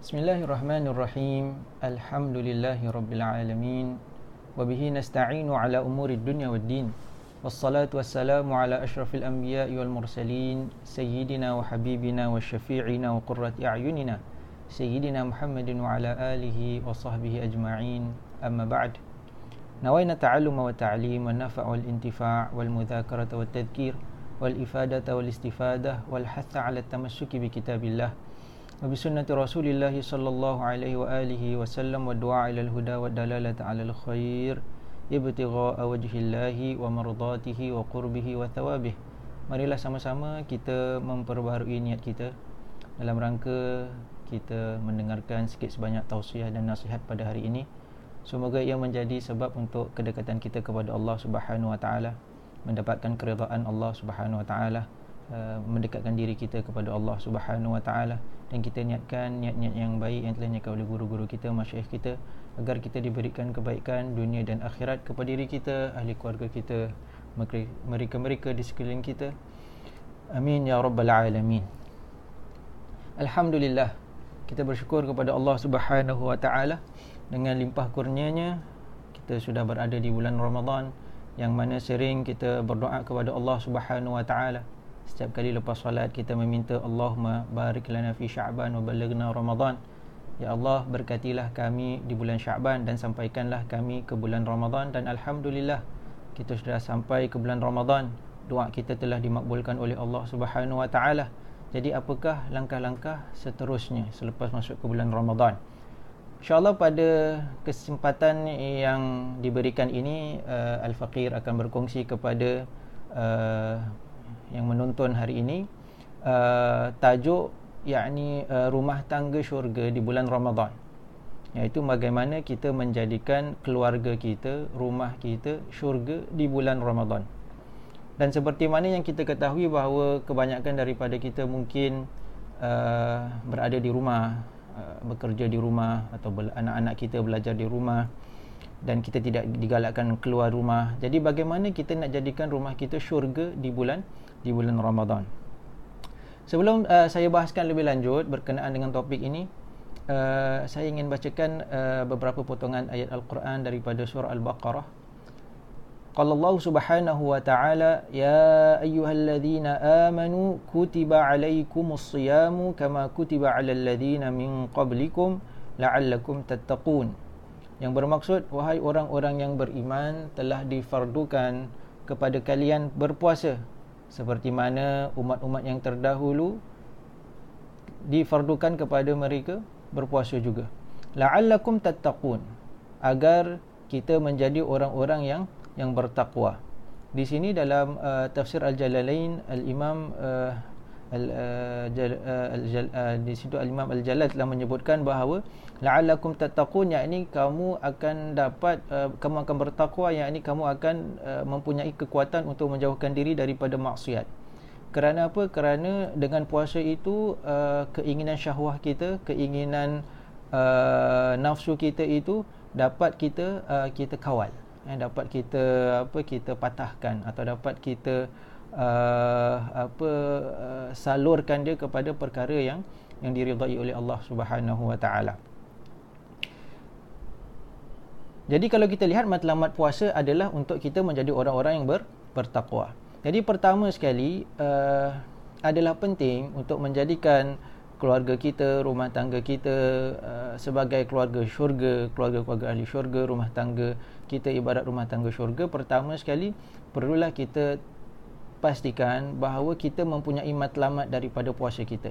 بسم الله الرحمن الرحيم الحمد لله رب العالمين وبه نستعين على أمور الدنيا والدين والصلاة والسلام على أشرف الأنبياء والمرسلين سيدنا وحبيبنا وشفيعنا وقرة أعيننا سيدنا محمد وعلى آله وصحبه أجمعين أما بعد نوينا التعلم والتعليم والنفع والانتفاع والمذاكرة والتذكير والإفادة والاستفادة والحث على التمسك بكتاب الله وبسنة رسول الله صلى الله عليه وآله وسلم والدعاء إلى الهدى والدلالة على الخير ابتغاء وجه الله ومرضاته وقربه وثوابه Marilah sama-sama kita memperbaharui niat kita dalam rangka kita mendengarkan sikit sebanyak tausiah dan nasihat pada hari ini. Semoga ia menjadi sebab untuk kedekatan kita kepada Allah Subhanahu Wa Taala, mendapatkan keridhaan Allah Subhanahu Wa Taala, uh, mendekatkan diri kita kepada Allah Subhanahu Wa Taala dan kita niatkan niat-niat yang baik yang telah dinyatakan oleh guru-guru kita, masyayikh kita agar kita diberikan kebaikan dunia dan akhirat kepada diri kita, ahli keluarga kita, mereka-mereka di sekeliling kita. Amin ya rabbal alamin. Alhamdulillah kita bersyukur kepada Allah Subhanahu wa taala dengan limpah kurnianya kita sudah berada di bulan Ramadan yang mana sering kita berdoa kepada Allah Subhanahu wa taala Setiap kali lepas solat kita meminta Allahumma barik lana fi Sya'ban wa balighna Ramadan. Ya Allah berkatilah kami di bulan Sya'ban dan sampaikanlah kami ke bulan Ramadan dan alhamdulillah kita sudah sampai ke bulan Ramadan. Doa kita telah dimakbulkan oleh Allah Subhanahu wa taala. Jadi apakah langkah-langkah seterusnya selepas masuk ke bulan Ramadan? InsyaAllah pada kesempatan yang diberikan ini uh, Al-Faqir akan berkongsi kepada uh, yang menonton hari ini uh, tajuk yakni uh, rumah tangga syurga di bulan Ramadan iaitu bagaimana kita menjadikan keluarga kita rumah kita syurga di bulan Ramadan dan seperti mana yang kita ketahui bahawa kebanyakan daripada kita mungkin uh, berada di rumah uh, bekerja di rumah atau anak-anak kita belajar di rumah dan kita tidak digalakkan keluar rumah. Jadi bagaimana kita nak jadikan rumah kita syurga di bulan di bulan Ramadan. Sebelum uh, saya bahaskan lebih lanjut berkenaan dengan topik ini, uh, saya ingin bacakan uh, beberapa potongan ayat Al-Quran daripada surah Al-Baqarah. Qala Allah Subhanahu wa taala, "Ya ayyuhalladzina amanu kutiba alaikumus siyamu kama kutiba alal ladzina min qablikum la'allakum tattaqun." Yang bermaksud wahai orang-orang yang beriman telah difardukan kepada kalian berpuasa seperti mana umat-umat yang terdahulu difardukan kepada mereka berpuasa juga. La'allakum tattaqun. Agar kita menjadi orang-orang yang yang bertakwa. Di sini dalam uh, tafsir al-jalalain al-imam uh, al, uh, jal, uh, al, jal, uh, di situ al-imam al-jalal telah menyebutkan bahawa la'allakum tattaqun yakni kamu akan dapat uh, kamu akan bertakwa yakni kamu akan uh, mempunyai kekuatan untuk menjauhkan diri daripada maksiat. Kerana apa? Kerana dengan puasa itu uh, keinginan syahwah kita keinginan uh, nafsu kita itu dapat kita uh, kita kawal. Eh, dapat kita apa kita patahkan atau dapat kita uh, apa uh, salurkan dia kepada perkara yang yang diridai oleh Allah Subhanahu wa taala jadi kalau kita lihat matlamat puasa adalah untuk kita menjadi orang-orang yang ber, bertakwa. Jadi pertama sekali uh, adalah penting untuk menjadikan keluarga kita, rumah tangga kita uh, sebagai keluarga syurga, keluarga-keluarga ahli syurga, rumah tangga kita ibarat rumah tangga syurga. Pertama sekali perlulah kita pastikan bahawa kita mempunyai matlamat daripada puasa kita.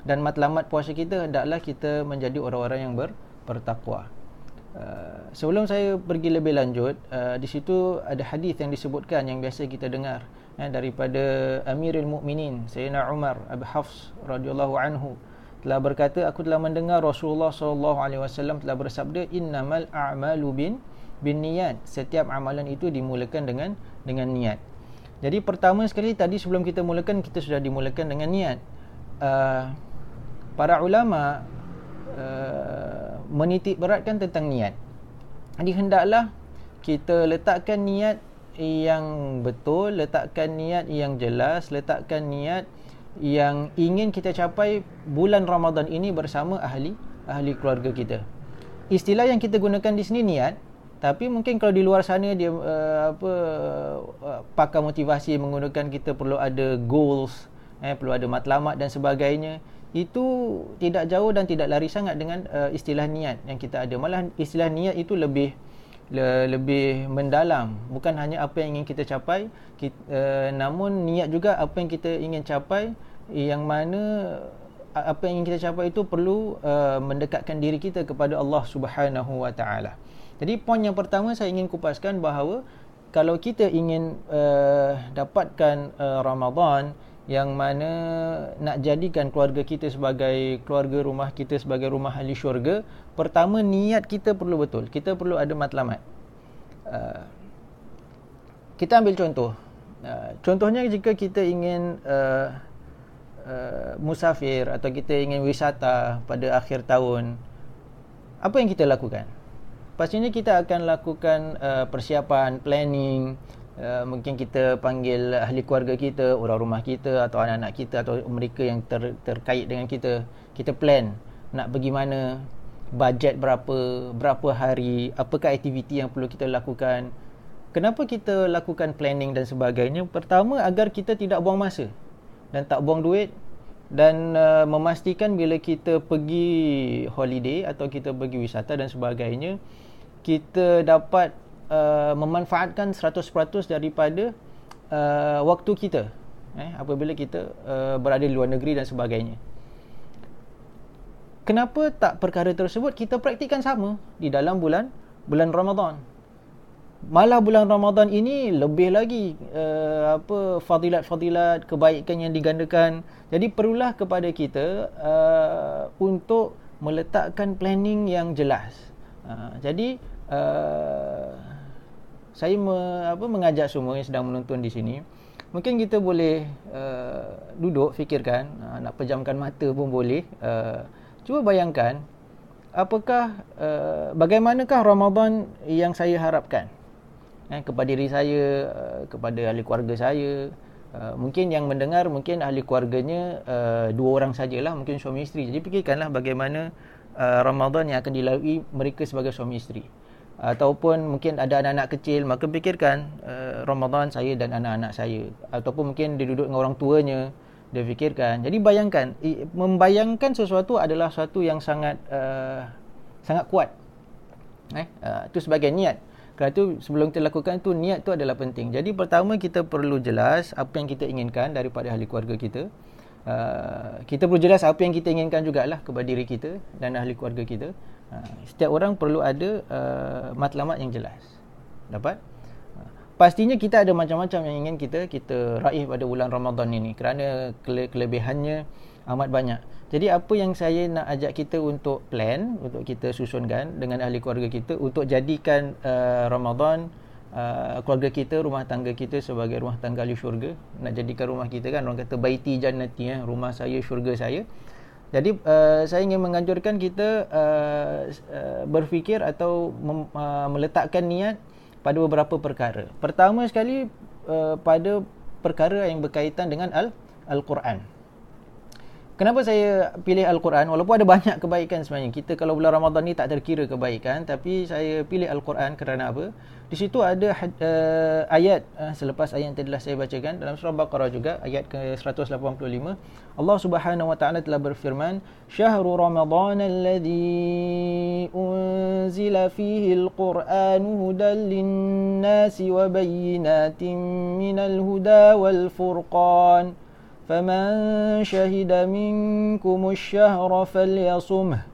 Dan matlamat puasa kita hendaklah kita menjadi orang-orang yang ber, bertakwa. Uh, sebelum saya pergi lebih lanjut uh, di situ ada hadis yang disebutkan yang biasa kita dengar eh, daripada Amirul Mukminin Sayyidina Umar Abu Hafs radhiyallahu anhu. Telah berkata aku telah mendengar Rasulullah sallallahu alaihi wasallam telah bersabda innamal a'malu bin bin niat setiap amalan itu dimulakan dengan dengan niat. Jadi pertama sekali tadi sebelum kita mulakan kita sudah dimulakan dengan niat. Uh, para ulama uh, menitik beratkan tentang niat. Jadi hendaklah kita letakkan niat yang betul, letakkan niat yang jelas, letakkan niat yang ingin kita capai bulan Ramadan ini bersama ahli ahli keluarga kita. Istilah yang kita gunakan di sini niat, tapi mungkin kalau di luar sana dia uh, apa uh, pakar motivasi menggunakan kita perlu ada goals, eh perlu ada matlamat dan sebagainya. Itu tidak jauh dan tidak lari sangat dengan uh, istilah niat yang kita ada. Malah istilah niat itu lebih le, lebih mendalam bukan hanya apa yang ingin kita capai kita, uh, namun niat juga apa yang kita ingin capai yang mana apa yang ingin kita capai itu perlu uh, mendekatkan diri kita kepada Allah Subhanahu Wa Taala. Jadi poin yang pertama saya ingin kupaskan bahawa kalau kita ingin uh, dapatkan uh, Ramadan yang mana nak jadikan keluarga kita sebagai keluarga rumah kita sebagai rumah ahli syurga pertama niat kita perlu betul. Kita perlu ada matlamat. Uh, kita ambil contoh. Uh, contohnya jika kita ingin uh, uh, musafir atau kita ingin wisata pada akhir tahun apa yang kita lakukan? Pastinya kita akan lakukan uh, persiapan planning Uh, mungkin kita panggil ahli keluarga kita, orang rumah kita atau anak-anak kita atau mereka yang ter, terkait dengan kita. Kita plan nak pergi mana, bajet berapa, berapa hari, apakah aktiviti yang perlu kita lakukan. Kenapa kita lakukan planning dan sebagainya? Pertama agar kita tidak buang masa dan tak buang duit dan uh, memastikan bila kita pergi holiday atau kita pergi wisata dan sebagainya kita dapat Uh, memanfaatkan 100% daripada uh, waktu kita eh apabila kita uh, berada di luar negeri dan sebagainya. Kenapa tak perkara tersebut kita praktikkan sama di dalam bulan bulan Ramadan? Malah bulan Ramadan ini lebih lagi uh, apa fadilat-fadilat kebaikan yang digandakan. Jadi perlulah kepada kita uh, untuk meletakkan planning yang jelas. Uh, jadi uh, saya me, apa mengajak semua yang sedang menonton di sini mungkin kita boleh uh, duduk fikirkan uh, nak pejamkan mata pun boleh. Uh, cuba bayangkan apakah uh, bagaimanakah Ramadan yang saya harapkan? Eh, kepada diri saya uh, kepada ahli keluarga saya. Uh, mungkin yang mendengar mungkin ahli keluarganya uh, dua orang sajalah mungkin suami isteri. Jadi fikirkanlah bagaimana uh, Ramadan yang akan dilalui mereka sebagai suami isteri ataupun mungkin ada anak-anak kecil maka fikirkan uh, Ramadan saya dan anak-anak saya. Ataupun mungkin dia duduk dengan orang tuanya dia fikirkan. Jadi bayangkan membayangkan sesuatu adalah sesuatu yang sangat uh, sangat kuat. Eh uh, itu sebagai niat. Kerana itu sebelum kita lakukan itu niat itu adalah penting. Jadi pertama kita perlu jelas apa yang kita inginkan daripada ahli keluarga kita. Uh, kita perlu jelas apa yang kita inginkan jugalah kepada diri kita dan ahli keluarga kita Ha, setiap orang perlu ada uh, matlamat yang jelas. Dapat? Ha, pastinya kita ada macam-macam yang ingin kita kita raih pada bulan Ramadan ini kerana kele- kelebihannya amat banyak. Jadi apa yang saya nak ajak kita untuk plan, untuk kita susunkan dengan ahli keluarga kita untuk jadikan uh, Ramadan uh, keluarga kita, rumah tangga kita sebagai rumah tangga ahli syurga. Nak jadikan rumah kita kan orang kata baiti jannati ya, rumah saya syurga saya. Jadi uh, saya ingin menganjurkan kita uh, uh, berfikir atau mem, uh, meletakkan niat pada beberapa perkara. Pertama sekali uh, pada perkara yang berkaitan dengan al Al-Quran. Kenapa saya pilih Al-Quran? Walaupun ada banyak kebaikan sebenarnya. Kita kalau bulan Ramadan ni tak terkira kebaikan. Tapi saya pilih Al-Quran kerana apa? Di situ ada uh, ayat uh, selepas ayat yang telah saya bacakan dalam surah Baqarah juga ayat ke-185 Allah Subhanahu wa taala telah berfirman Syahrul Ramadan alladhi unzila fihi al-Qur'an hudan lin-nasi wa bayyinatin minal huda wal furqan. Faman shahida minkum ash-shahra falyasumhu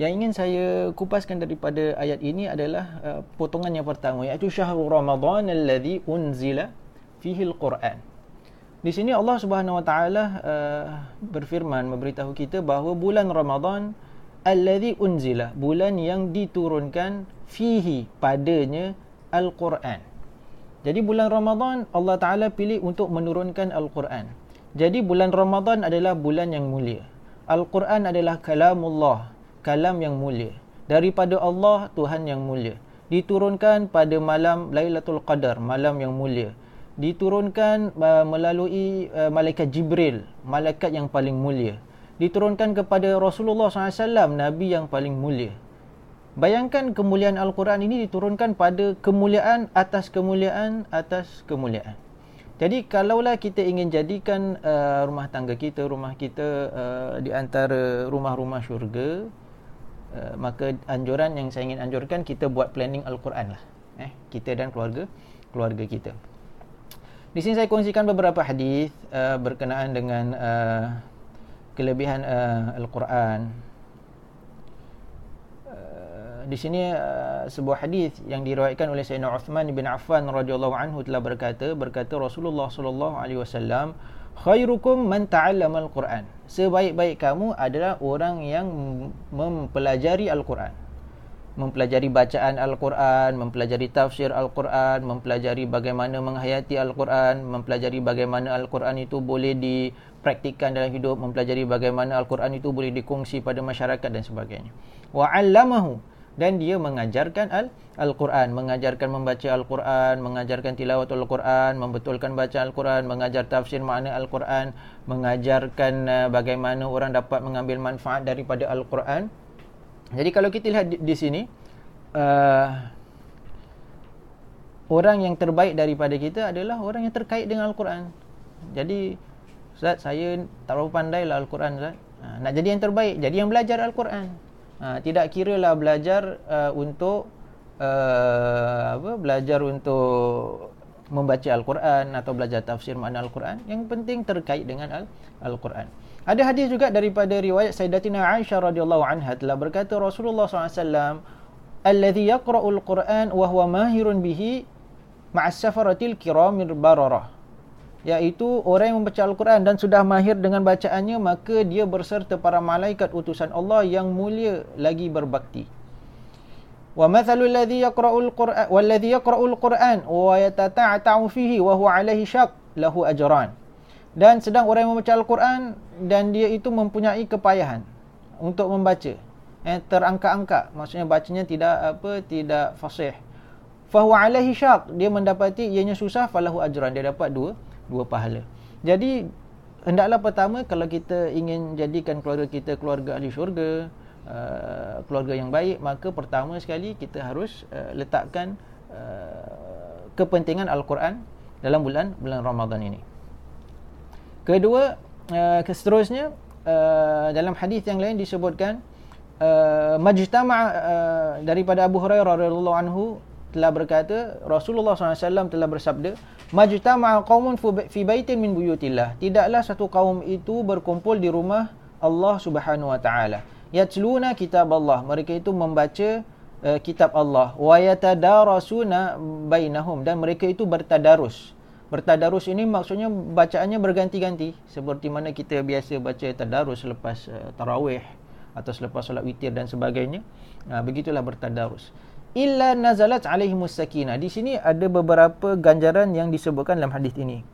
Yang ingin saya kupaskan daripada ayat ini adalah uh, potongan yang pertama iaitu syahrul ramadan alladhi unzila fihi alquran di sini Allah Subhanahu wa taala uh, berfirman memberitahu kita bahawa bulan Ramadan alladhi unzila bulan yang diturunkan fihi padanya al-Quran Jadi bulan Ramadan Allah Taala pilih untuk menurunkan Al-Quran. Jadi bulan Ramadan adalah bulan yang mulia. Al-Quran adalah kalamullah, kalam yang mulia. Daripada Allah Tuhan yang mulia. Diturunkan pada malam Lailatul Qadar, malam yang mulia. Diturunkan uh, melalui uh, malaikat Jibril, malaikat yang paling mulia. Diturunkan kepada Rasulullah SAW, Nabi yang paling mulia. Bayangkan kemuliaan Al-Quran ini diturunkan pada kemuliaan atas kemuliaan atas kemuliaan. Jadi kalaulah kita ingin jadikan uh, rumah tangga kita, rumah kita uh, di antara rumah-rumah syurga, uh, maka anjuran yang saya ingin anjurkan kita buat planning Al-Quran lah. Eh, kita dan keluarga keluarga kita. Di sini saya kongsikan beberapa hadis uh, berkenaan dengan uh, kelebihan uh, Al-Quran di sini uh, sebuah hadis yang diriwayatkan oleh Sayyidina Uthman bin Affan radhiyallahu anhu telah berkata berkata Rasulullah sallallahu alaihi wasallam khairukum man ta'allama al-Quran sebaik-baik kamu adalah orang yang mempelajari al-Quran. Mempelajari bacaan al-Quran mempelajari tafsir al-Quran mempelajari bagaimana menghayati al-Quran mempelajari bagaimana al-Quran itu boleh dipraktikkan dalam hidup mempelajari bagaimana al-Quran itu boleh dikongsi pada masyarakat dan sebagainya. Wa 'allamahu dan dia mengajarkan al Al-Quran, mengajarkan membaca Al-Quran, mengajarkan tilawat Al-Quran, membetulkan baca Al-Quran, mengajar tafsir makna Al-Quran, mengajarkan uh, bagaimana orang dapat mengambil manfaat daripada Al-Quran. Jadi kalau kita lihat di, di sini, uh, orang yang terbaik daripada kita adalah orang yang terkait dengan Al-Quran. Jadi, Ustaz, saya tak berapa pandai lah Al-Quran, Ustaz. Uh, nak jadi yang terbaik, jadi yang belajar Al-Quran. Ha, tidak kira lah belajar uh, untuk uh, apa belajar untuk membaca al-Quran atau belajar tafsir makna al-Quran yang penting terkait dengan al- al-Quran. Ada hadis juga daripada riwayat Sayyidatina Aisyah radhiyallahu anha telah berkata Rasulullah SAW alladhi yaqra'ul Quran wa huwa mahirun bihi ma'as safaratil kiramir bararah iaitu orang yang membaca Al-Quran dan sudah mahir dengan bacaannya maka dia berserta para malaikat utusan Allah yang mulia lagi berbakti. Wa mathalul ladzi yaqra'ul Qur'an wal ladzi yaqra'ul Qur'an wa yatata'u fihi wa huwa 'alaihi syaq lahu ajran. Dan sedang orang yang membaca Al-Quran dan dia itu mempunyai kepayahan untuk membaca. Eh, terangka-angka maksudnya bacanya tidak apa tidak fasih. Fa huwa 'alaihi syaq dia mendapati ianya susah falahu ajran dia dapat dua dua pahala. Jadi hendaklah pertama kalau kita ingin jadikan keluarga kita keluarga ahli syurga, uh, keluarga yang baik, maka pertama sekali kita harus uh, letakkan uh, kepentingan al-Quran dalam bulan bulan Ramadan ini. Kedua, uh, seterusnya uh, dalam hadis yang lain disebutkan uh, majtama uh, daripada Abu Hurairah radhiyallahu anhu telah berkata Rasulullah SAW telah bersabda majtama'a qaumun fi baitin min buyutillah. Tidaklah satu kaum itu berkumpul di rumah Allah Subhanahu wa taala. Yatluna kitab Allah. Mereka itu membaca uh, kitab Allah. Wa yatadarasuna bainahum. Dan mereka itu bertadarus. Bertadarus ini maksudnya bacaannya berganti-ganti. Seperti mana kita biasa baca tadarus selepas uh, tarawih atau selepas solat witir dan sebagainya. Uh, begitulah bertadarus illa nazalat alaihimus sakinah. Di sini ada beberapa ganjaran yang disebutkan dalam hadis ini.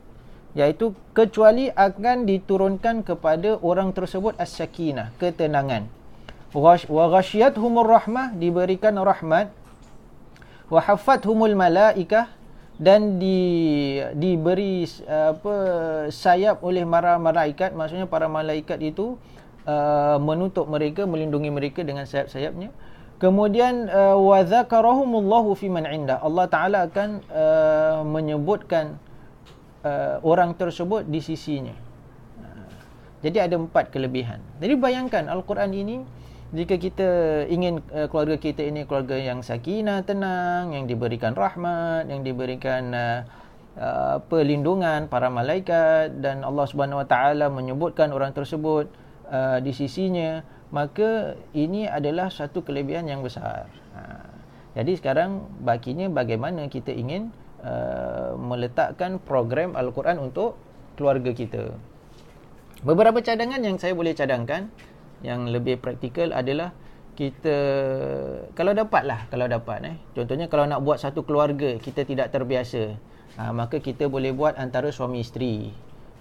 Yaitu kecuali akan diturunkan kepada orang tersebut as-sakinah, ketenangan. Wa ghasyiathumur rahmah diberikan rahmat. Wa haffathumul malaikah dan di diberi apa sayap oleh para malaikat maksudnya para malaikat itu uh, menutup mereka melindungi mereka dengan sayap-sayapnya Kemudian uh, wa dzakarahumullahu fi man inda. Allah Taala akan uh, menyebutkan uh, orang tersebut di sisinya. Uh, jadi ada empat kelebihan. Jadi bayangkan Al-Quran ini jika kita ingin uh, keluarga kita ini keluarga yang sakinah, tenang, yang diberikan rahmat, yang diberikan uh, uh, perlindungan para malaikat dan Allah Subhanahu Wa Taala menyebutkan orang tersebut uh, di sisinya maka ini adalah satu kelebihan yang besar. Ha. Jadi sekarang bakinya bagaimana kita ingin uh, meletakkan program Al-Quran untuk keluarga kita. Beberapa cadangan yang saya boleh cadangkan yang lebih praktikal adalah kita kalau dapatlah kalau dapat eh contohnya kalau nak buat satu keluarga kita tidak terbiasa ha, maka kita boleh buat antara suami isteri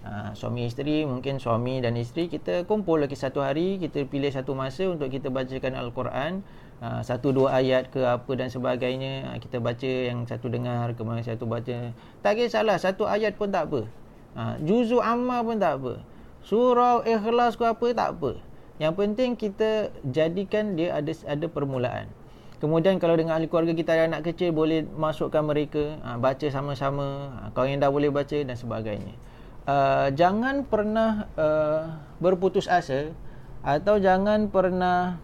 ha, suami isteri mungkin suami dan isteri kita kumpul lagi satu hari kita pilih satu masa untuk kita bacakan Al-Quran. Ha, satu dua ayat ke apa dan sebagainya. Ha, kita baca yang satu dengar kemudian satu baca. Tak kisahlah satu ayat pun tak apa. Ha, juzu amma pun tak apa. Surau ikhlas ke apa tak apa. Yang penting kita jadikan dia ada ada permulaan. Kemudian kalau dengan ahli keluarga kita ada anak kecil boleh masukkan mereka ha, baca sama-sama. Ha, kau yang dah boleh baca dan sebagainya. Uh, jangan pernah uh, berputus asa atau jangan pernah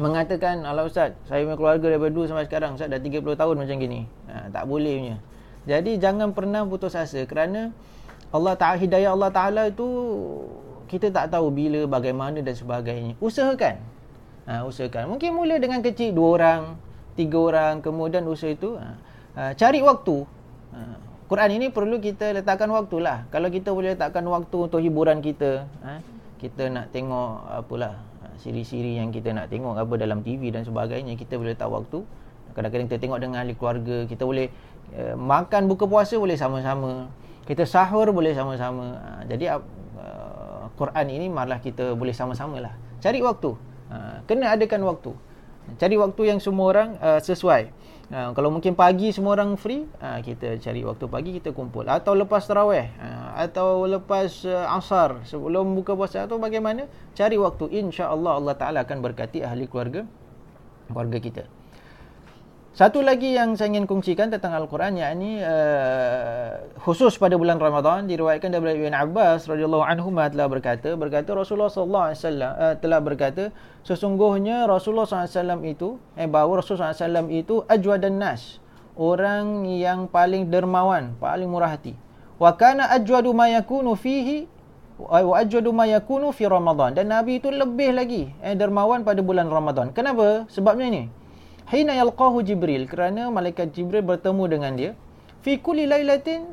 mengatakan ala ustaz saya punya keluarga daripada dulu sampai sekarang ustaz dah 30 tahun macam gini. Ha, tak boleh punya. Jadi jangan pernah putus asa kerana Allah Taala hidayah Allah Taala itu kita tak tahu bila bagaimana dan sebagainya. Usahakan ha, usahakan mungkin mula dengan kecil dua orang tiga orang kemudian usaha itu ha, ha, cari waktu ha, Quran ini perlu kita letakkan waktu lah kalau kita boleh letakkan waktu untuk hiburan kita ha, kita nak tengok apalah ha, siri-siri yang kita nak tengok apa dalam TV dan sebagainya kita boleh letak waktu. Kadang-kadang kita tengok dengan ahli keluarga kita boleh uh, makan buka puasa boleh sama-sama. Kita sahur boleh sama-sama. Ha, jadi uh, Quran ini malah kita boleh sama-sama lah cari waktu. Ha, kena adakan waktu. Cari waktu yang semua orang uh, sesuai. Uh, kalau mungkin pagi semua orang free, uh, kita cari waktu pagi kita kumpul atau lepas tarawih uh, atau lepas uh, asar sebelum buka puasa atau bagaimana cari waktu insya-Allah Allah Taala akan berkati ahli keluarga keluarga kita. Satu lagi yang saya ingin kongsikan tentang Al-Quran yakni uh, khusus pada bulan Ramadan diriwayatkan daripada Ibn Abbas radhiyallahu anhu telah berkata berkata Rasulullah sallallahu alaihi wasallam uh, telah berkata sesungguhnya Rasulullah SAW itu eh bahawa Rasulullah SAW itu ajwadan nas orang yang paling dermawan paling murah hati. Wa kana ajwadu ma yakunu fihi wa ajwadu ma yakunu fi Ramadan. Dan Nabi itu lebih lagi eh dermawan pada bulan Ramadan. Kenapa? Sebabnya ini hina yalqahu jibril kerana malaikat jibril bertemu dengan dia. Fi kulli lailatin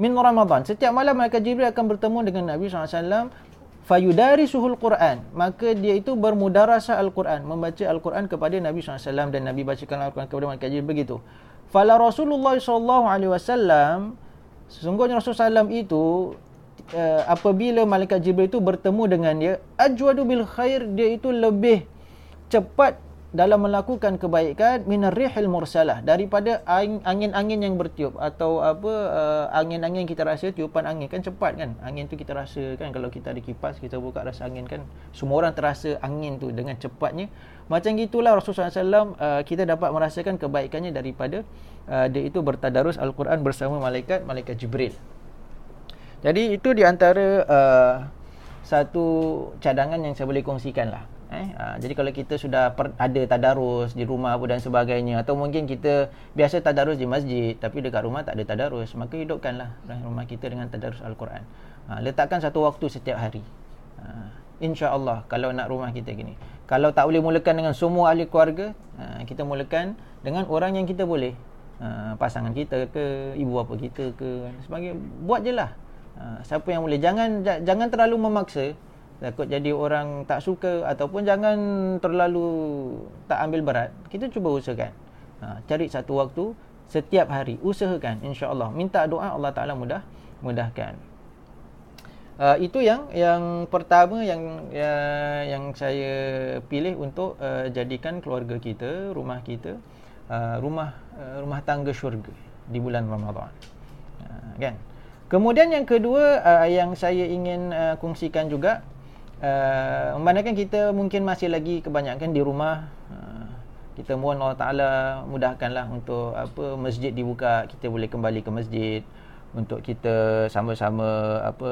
min ramadan. Setiap malam malaikat jibril akan bertemu dengan nabi SAW fayudarisuhul quran. Maka dia itu bermudarasah al-quran membaca al-quran kepada nabi SAW dan nabi bacakan al-quran kepada malaikat jibril begitu. Fala rasulullah SAW sesungguhnya rasulullah SAW itu uh, apabila malaikat jibril itu bertemu dengan dia ajwadu bil khair dia itu lebih cepat dalam melakukan kebaikan minar rihil mursalah daripada angin-angin yang bertiup atau apa uh, angin-angin kita rasa tiupan angin. Kan cepat kan? Angin tu kita rasa kan kalau kita ada kipas kita buka rasa angin kan semua orang terasa angin tu dengan cepatnya. Macam gitulah Rasulullah SAW uh, kita dapat merasakan kebaikannya daripada uh, dia itu bertadarus Al-Quran bersama malaikat malaikat Jibril. Jadi itu di antara uh, satu cadangan yang saya boleh kongsikan lah Eh, ha, jadi kalau kita sudah per, ada tadarus di rumah apa dan sebagainya atau mungkin kita biasa tadarus di masjid tapi dekat rumah tak ada tadarus maka hidupkanlah rumah kita dengan tadarus al-Quran. Ha, letakkan satu waktu setiap hari. Ha, InsyaAllah kalau nak rumah kita gini. Kalau tak boleh mulakan dengan semua ahli keluarga, ha, kita mulakan dengan orang yang kita boleh. Ha, pasangan kita ke, ibu bapa kita ke, sebagainya. Buat je lah. Ha, siapa yang boleh. Jangan jangan terlalu memaksa takut jadi orang tak suka ataupun jangan terlalu tak ambil berat kita cuba usahakan. Ha, cari satu waktu setiap hari usahakan insyaallah. Minta doa Allah Taala mudah mudahkan. Uh, itu yang yang pertama yang ya, yang saya pilih untuk uh, jadikan keluarga kita rumah kita uh, rumah uh, rumah tangga syurga di bulan Ramadan. Uh, kan? Kemudian yang kedua uh, yang saya ingin uh, kongsikan juga uh, memandangkan kita mungkin masih lagi kebanyakan di rumah uh, kita mohon Allah Taala mudahkanlah untuk apa masjid dibuka kita boleh kembali ke masjid untuk kita sama-sama apa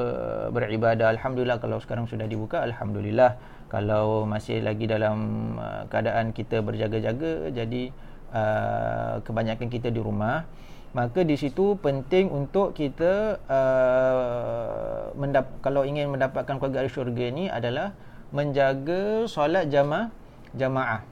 beribadah. Alhamdulillah kalau sekarang sudah dibuka alhamdulillah. Kalau masih lagi dalam uh, keadaan kita berjaga-jaga jadi uh, kebanyakan kita di rumah maka di situ penting untuk kita uh, mendap- kalau ingin mendapatkan keluarga ahli syurga ni adalah menjaga solat jamaah jamaah.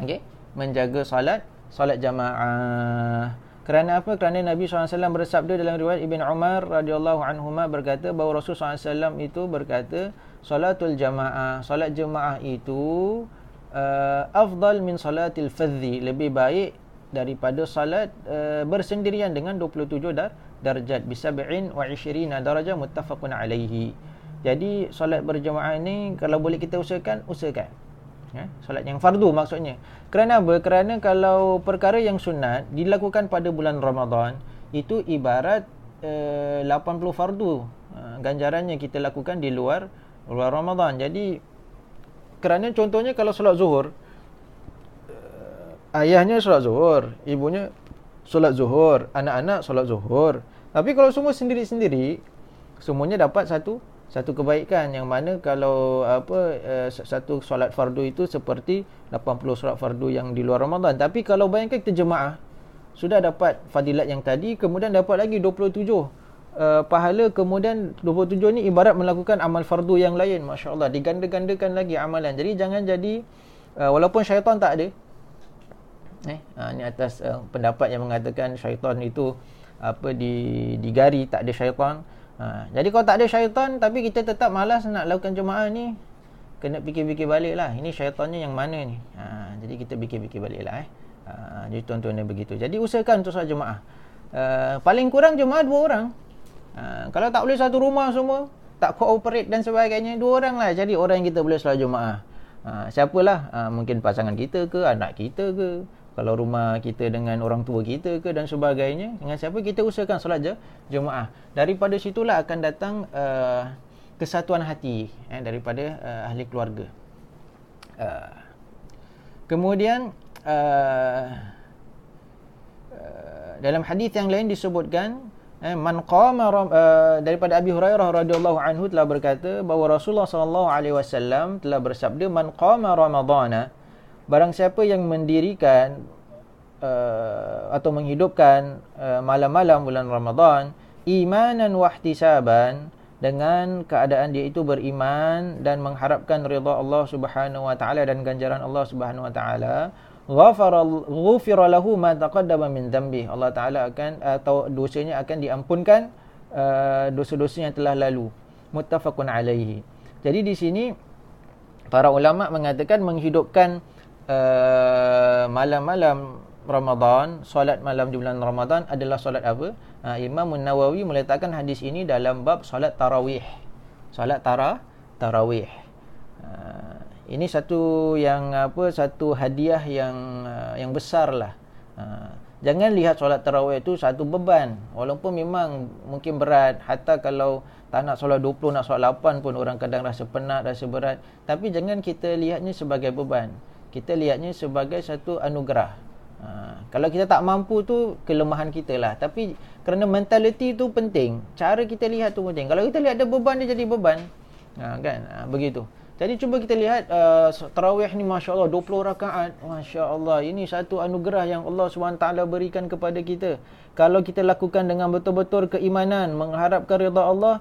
Okey? Menjaga solat solat jamaah. Kerana apa? Kerana Nabi SAW bersabda dalam riwayat Ibn Umar radhiyallahu anhuma berkata bahawa Rasul SAW itu berkata solatul jamaah solat jamaah itu uh, afdal min solatil fadhi lebih baik daripada salat uh, bersendirian dengan 27 dar darjat bisab'in wa 20 darajah muttafaqun alaihi. Jadi solat berjemaah ni kalau boleh kita usahakan usahakan. Ya, solat yang fardu maksudnya. Kerana apa? Kerana kalau perkara yang sunat dilakukan pada bulan Ramadan itu ibarat uh, 80 fardu. Uh, ganjarannya kita lakukan di luar luar Ramadan. Jadi kerana contohnya kalau solat zuhur ayahnya solat zuhur, ibunya solat zuhur, anak-anak solat zuhur. Tapi kalau semua sendiri-sendiri, semuanya dapat satu satu kebaikan yang mana kalau apa uh, satu solat fardu itu seperti 80 solat fardu yang di luar Ramadan. Tapi kalau bayangkan kita jemaah sudah dapat fadilat yang tadi, kemudian dapat lagi 27 uh, pahala kemudian 27 ni ibarat melakukan amal fardu yang lain masya-Allah diganda-gandakan lagi amalan jadi jangan jadi uh, walaupun syaitan tak ada eh ha, ni atas uh, pendapat yang mengatakan syaitan itu apa di digari tak ada syaitan. Ha, jadi kalau tak ada syaitan tapi kita tetap malas nak lakukan jemaah ni kena fikir-fikir balik lah. Ini syaitannya yang mana ni? Ha, jadi kita fikir-fikir balik lah eh. Ha, jadi tuan-tuan dia begitu. Jadi usahakan untuk solat jemaah. Uh, paling kurang jemaah dua orang. Ha, kalau tak boleh satu rumah semua tak cooperate dan sebagainya dua orang lah. Jadi orang yang kita boleh solat jemaah. Ha, siapalah? Ha, mungkin pasangan kita ke anak kita ke kalau rumah kita dengan orang tua kita ke dan sebagainya dengan siapa kita usahakan solat je jemaah daripada situlah akan datang uh, kesatuan hati eh, daripada uh, ahli keluarga. Uh, kemudian uh, uh, dalam hadis yang lain disebutkan eh, man qama uh, daripada Abi Hurairah radhiyallahu anhu telah berkata bahawa Rasulullah sallallahu alaihi wasallam telah bersabda man qama ramadhana barang siapa yang mendirikan uh, atau menghidupkan uh, malam-malam bulan Ramadan imanan wahtisaban dengan keadaan dia itu beriman dan mengharapkan ridha Allah Subhanahu wa taala dan ganjaran Allah Subhanahu wa taala ghafara lahu ma taqaddama min dhanbi Allah taala akan atau dosanya akan diampunkan uh, dosa-dosa yang telah lalu. Muttafaqun alaihi jadi di sini para ulama mengatakan menghidupkan uh, malam-malam Ramadan, solat malam di bulan Ramadan adalah solat apa? Uh, Imam Nawawi meletakkan hadis ini dalam bab solat tarawih. Solat tara tarawih. Uh, ini satu yang apa? Satu hadiah yang uh, yang besarlah. Uh, jangan lihat solat tarawih itu satu beban. Walaupun memang mungkin berat, hatta kalau tak nak solat 20 nak solat 8 pun orang kadang rasa penat, rasa berat. Tapi jangan kita lihatnya sebagai beban kita lihatnya sebagai satu anugerah. Ha, kalau kita tak mampu tu kelemahan kita lah. Tapi kerana mentaliti tu penting. Cara kita lihat tu penting. Kalau kita lihat ada beban dia jadi beban. Ha, kan? Ha, begitu. Jadi cuba kita lihat uh, tarawih ni Masya Allah 20 rakaat. Masya Allah ini satu anugerah yang Allah SWT berikan kepada kita. Kalau kita lakukan dengan betul-betul keimanan. Mengharapkan rida Allah.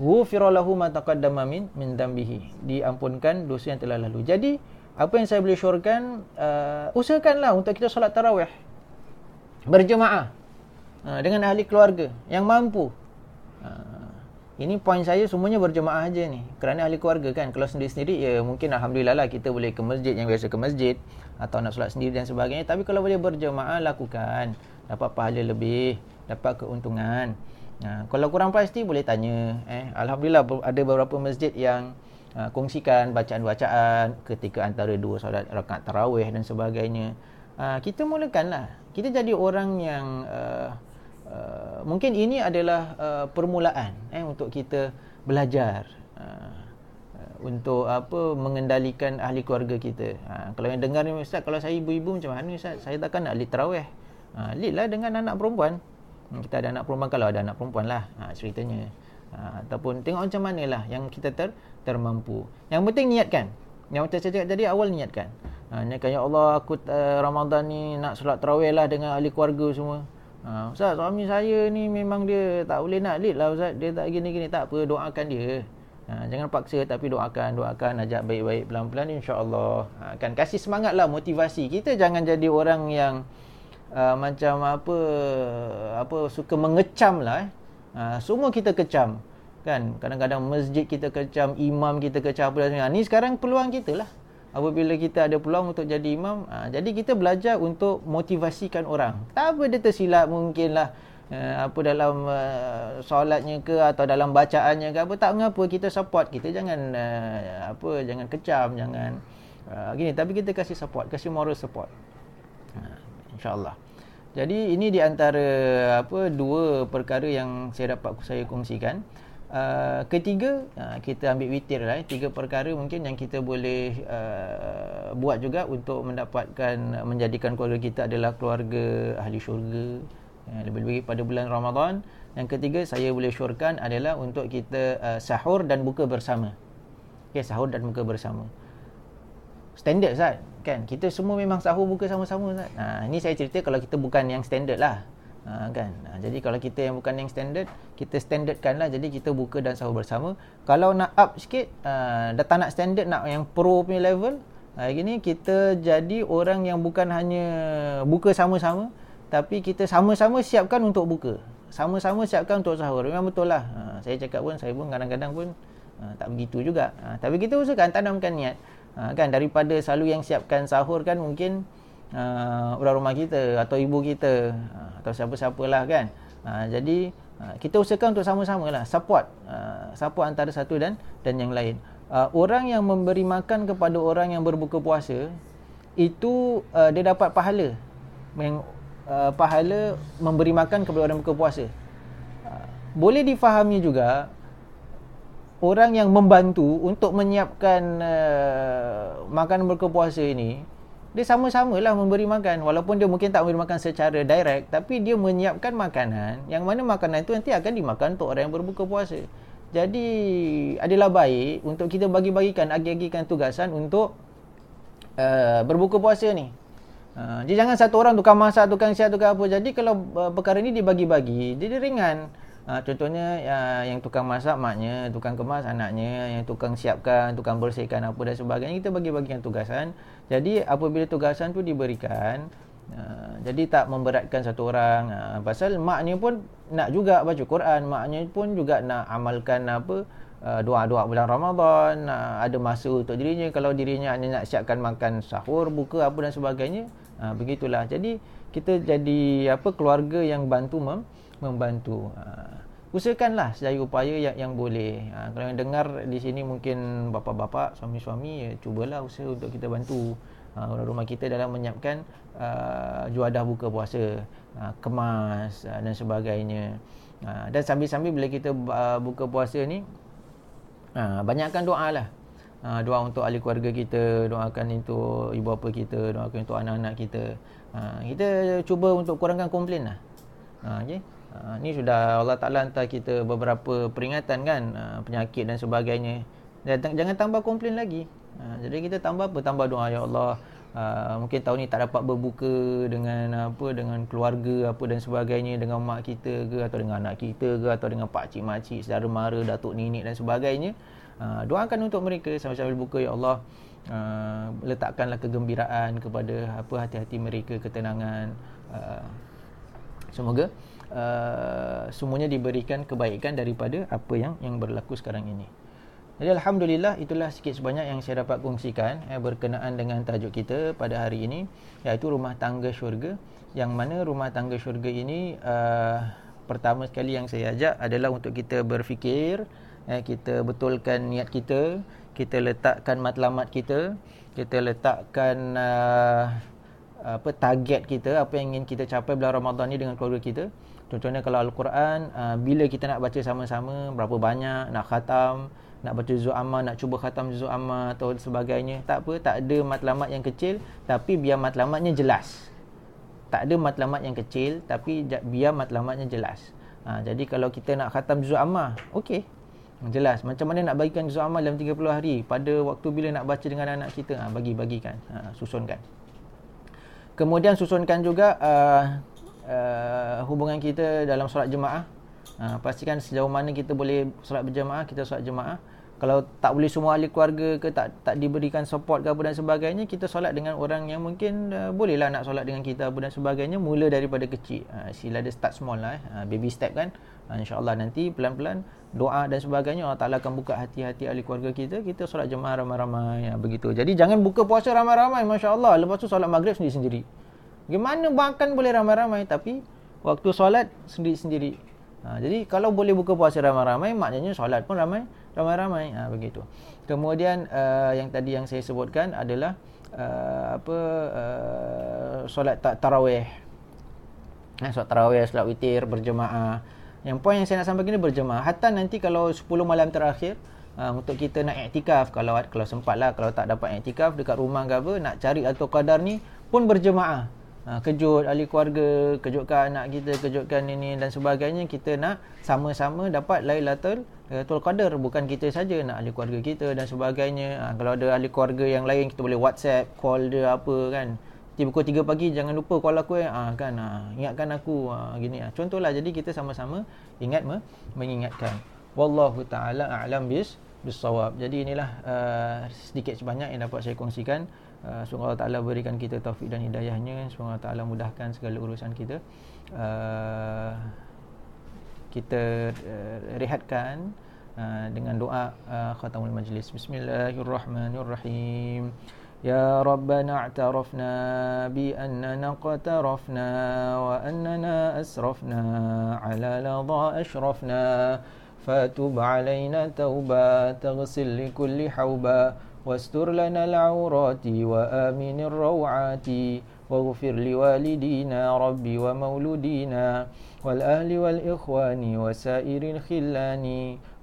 Wufiralahu ma taqaddama min, min dambihi. Diampunkan dosa yang telah lalu. Jadi apa yang saya boleh syorkan uh, usahakanlah untuk kita solat tarawih berjemaah uh, dengan ahli keluarga yang mampu. Uh, ini poin saya semuanya berjemaah aja ni. Kerana ahli keluarga kan kalau sendiri-sendiri ya mungkin alhamdulillah lah kita boleh ke masjid yang biasa ke masjid atau nak solat sendiri dan sebagainya. Tapi kalau boleh berjemaah lakukan. Dapat pahala lebih dapat keuntungan. Uh, kalau kurang pasti boleh tanya eh alhamdulillah ada beberapa masjid yang uh, kongsikan bacaan-bacaan ketika antara dua solat rakaat tarawih dan sebagainya. Uh, kita mulakanlah. Kita jadi orang yang uh, uh, mungkin ini adalah uh, permulaan eh untuk kita belajar uh, untuk apa mengendalikan ahli keluarga kita. Ha, kalau yang dengar ni ustaz kalau saya ibu-ibu macam mana ustaz? Saya takkan nak lead tarawih. Ha, lead lah dengan anak perempuan. Hmm, kita ada anak perempuan kalau ada anak perempuan lah ha, ceritanya ha, ataupun tengok macam mana lah yang kita ter, termampu. Yang penting niatkan. Yang macam saya cakap tadi awal niatkan. Ha, niatkan ya Allah aku uh, Ramadan ni nak solat tarawih lah dengan ahli keluarga semua. Ha, Ustaz suami saya ni memang dia tak boleh nak lead lah Ustaz. Dia tak gini-gini. Tak apa doakan dia. Ha, jangan paksa tapi doakan doakan ajak baik-baik pelan-pelan insyaAllah. Ha, kan kasih semangat lah motivasi. Kita jangan jadi orang yang uh, macam apa apa suka mengecam lah eh Ha, semua kita kecam. Kan? Kadang-kadang masjid kita kecam, imam kita kecam apa dan sebagainya. Ni sekarang peluang kita lah. apabila kita ada peluang untuk jadi imam ha, jadi kita belajar untuk motivasikan orang tak apa dia tersilap mungkinlah uh, apa dalam uh, solatnya ke atau dalam bacaannya ke apa tak mengapa kita support kita jangan uh, apa jangan kecam jangan uh, gini tapi kita kasih support kasih moral support uh, insyaallah jadi ini di antara apa dua perkara yang saya dapat saya kongsikan. Uh, ketiga uh, kita ambil witir lah eh. tiga perkara mungkin yang kita boleh uh, buat juga untuk mendapatkan menjadikan keluarga kita adalah keluarga ahli syurga ya, lebih-lebih pada bulan Ramadan. Yang ketiga saya boleh syorkan adalah untuk kita uh, sahur dan buka bersama. Okay, sahur dan buka bersama. Standard Ustaz kan? Kita semua memang sahur buka sama-sama Ustaz. Ha, ini saya cerita kalau kita bukan yang standard lah. Ha, kan? Ha, jadi kalau kita yang bukan yang standard kita standardkan lah. Jadi kita buka dan sahur bersama. Kalau nak up sikit uh, dah tak nak standard nak yang pro punya level hari ni kita jadi orang yang bukan hanya buka sama-sama tapi kita sama-sama siapkan untuk buka. Sama-sama siapkan untuk sahur. Memang betul lah. Ha, saya cakap pun saya pun kadang-kadang pun ha, tak begitu juga. Ha, tapi kita usahakan tanamkan niat ha, kan daripada selalu yang siapkan sahur kan mungkin uh, orang rumah kita atau ibu kita uh, atau siapa-siapalah kan. Uh, jadi uh, kita usahakan untuk sama-sama lah support uh, support antara satu dan dan yang lain. Uh, orang yang memberi makan kepada orang yang berbuka puasa itu uh, dia dapat pahala. Yang uh, pahala memberi makan kepada orang berbuka puasa. Uh, boleh difahami juga orang yang membantu untuk menyiapkan uh, makanan berbuka puasa ini dia sama-sama lah memberi makan. Walaupun dia mungkin tak memberi makan secara direct tapi dia menyiapkan makanan yang mana makanan itu nanti akan dimakan untuk orang yang berbuka puasa. Jadi adalah baik untuk kita bagi-bagikan agi-agikan tugasan untuk uh, berbuka puasa ni. Uh, jadi jangan satu orang tukang masak tukang siap tukang apa. Jadi kalau uh, perkara ni dibagi-bagi dia, dia ringan Ha, contohnya ya, yang tukang masak maknya, tukang kemas anaknya, yang tukang siapkan, tukang bersihkan apa dan sebagainya kita bagi-bagikan tugasan. Jadi apabila tugasan tu diberikan, uh, jadi tak memberatkan satu orang. Uh, pasal maknya pun nak juga baca Quran, maknya pun juga nak amalkan apa doa-doa bulan Ramadan, uh, ada masa untuk dirinya kalau dirinya hanya nak siapkan makan sahur, buka apa dan sebagainya. Uh, begitulah. Jadi kita jadi apa keluarga yang bantu mem- membantu. Ha, usahakanlah sedaya upaya yang, yang boleh. Ha, kalau yang dengar di sini mungkin bapa-bapa, suami-suami, ya, cubalah usaha untuk kita bantu ha, orang rumah kita dalam menyiapkan uh, juadah buka puasa, ha, kemas ha, dan sebagainya. Ha, dan sambil-sambil bila kita uh, buka puasa ni, ha, banyakkan doa lah. Ha, doa untuk ahli keluarga kita, doakan untuk ibu bapa kita, doakan untuk anak-anak kita. Ha, kita cuba untuk kurangkan komplain lah. Ha, okay? Ha, ni sudah Allah Ta'ala hantar kita beberapa peringatan kan ha, Penyakit dan sebagainya. Dan, Jangan tambah komplain lagi. Ha, Jadi kita tambah apa? Tambah doa Ya Allah ha, Mungkin tahun ni tak dapat berbuka Dengan apa dengan keluarga apa dan sebagainya Dengan mak kita ke Atau dengan anak kita ke Atau dengan pakcik makcik Saudara mara, datuk nenek dan sebagainya. Ha, Doakan untuk mereka Sambil-sambil buka Ya Allah ha, Letakkanlah kegembiraan Kepada apa hati-hati mereka Ketenangan. Ha, Semoga uh, semuanya diberikan kebaikan daripada apa yang yang berlaku sekarang ini. Jadi alhamdulillah itulah sikit sebanyak yang saya dapat kongsikan eh, berkenaan dengan tajuk kita pada hari ini iaitu rumah tangga syurga yang mana rumah tangga syurga ini uh, pertama sekali yang saya ajak adalah untuk kita berfikir eh, kita betulkan niat kita kita letakkan matlamat kita kita letakkan uh, apa target kita apa yang ingin kita capai bulan Ramadan ni dengan keluarga kita Contohnya kalau Al-Quran uh, Bila kita nak baca sama-sama Berapa banyak Nak khatam Nak baca Zul Amma Nak cuba khatam Zul Amma Atau sebagainya Tak apa Tak ada matlamat yang kecil Tapi biar matlamatnya jelas. Tak ada matlamat yang kecil Tapi biar matlamatnya jelas. Ha, Jadi kalau kita nak khatam Zul Amma Okey Jelas. Macam mana nak bagikan Zul Amma dalam 30 hari? Pada waktu bila nak baca dengan anak kita? Ha, Bagi-bagikan ha, Susunkan. Kemudian susunkan juga uh, uh, hubungan kita dalam solat jemaah uh, pastikan sejauh mana kita boleh solat berjemaah kita solat jemaah kalau tak boleh semua ahli keluarga ke tak tak diberikan support ke apa dan sebagainya kita solat dengan orang yang mungkin uh, bolehlah nak solat dengan kita apa dan sebagainya mula daripada kecil. Uh, sila ada start small lah eh. uh, baby step kan. Uh, insyaallah nanti pelan-pelan doa dan sebagainya Allah Taala akan buka hati-hati ahli keluarga kita kita solat jemaah ramai-ramai. Ya, begitu. Jadi jangan buka puasa ramai-ramai masya-Allah lepas tu solat maghrib sendiri-sendiri Gimana makan boleh ramai-ramai tapi waktu solat sendiri-sendiri. Ha, jadi kalau boleh buka puasa ramai-ramai maknanya solat pun ramai ramai-ramai. Ha, begitu. Kemudian uh, yang tadi yang saya sebutkan adalah uh, apa uh, solat tarawih. Ha, solat tarawih, solat witir berjemaah. Yang poin yang saya nak sampaikan ni berjemaah. Hatta nanti kalau 10 malam terakhir Uh, untuk kita nak iktikaf kalau kalau sempat lah kalau tak dapat iktikaf dekat rumah ke apa nak cari atau qadar ni pun berjemaah ha, kejut ahli keluarga, kejutkan anak kita, kejutkan ini dan sebagainya, kita nak sama-sama dapat Lailatul Lailatul Qadar bukan kita saja nak ahli keluarga kita dan sebagainya. Ha, kalau ada ahli keluarga yang lain kita boleh WhatsApp, call dia apa kan. Nanti pukul 3 pagi jangan lupa call aku eh. Ha, kan ha, ingatkan aku ha, gini ha. Contohlah jadi kita sama-sama ingat me, mengingatkan. Wallahu taala a'lam bis bisawab. Jadi inilah uh, sedikit sebanyak yang dapat saya kongsikan. Uh, semoga Allah Ta'ala berikan kita taufik dan hidayahnya. Semoga Allah Ta'ala mudahkan segala urusan kita. Uh, Kita uh, rehatkan uh, dengan doa uh, khatamul majlis. Bismillahirrahmanirrahim. Ya Rabbana a'tarafna bi annana qatarafna wa annana asrafna ala alayna tauba taghsil li kulli hawba واستر لنا العورات وآمن الروعات. واغفر لوالدينا ربي ومولودينا والأهل والإخوان وسائر الخلان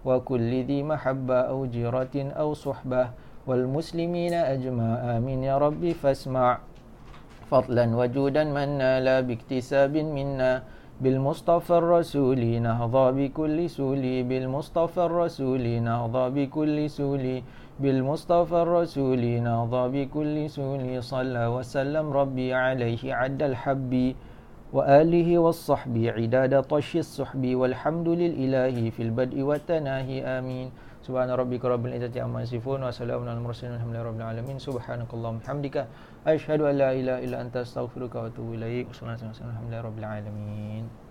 وكل ذي محبة أو جيرة أو صحبة والمسلمين أجمع آمين يا ربي فاسمع. فضلا وجودا منا لا باكتساب منا. بالمصطفى الرسول نهضى بكل سولي بالمصطفى الرسول نهضى بكل سولي بالمصطفى الرسول نهضى بكل سولي صلى وسلم ربي عليه عد الحب وآله والصحب عداد طش الصحب. والحمد للإله في البدء والتناهي آمين. سبحان ربك رب العزة عما يصفون وسلام على المرسلين والحمد لله رب العالمين. سبحانك اللهم وبحمدك Ashhadu an la ilaha illa anta astaghfiruka wa atubu ilaik. Wassalamualaikum warahmatullahi wabarakatuh.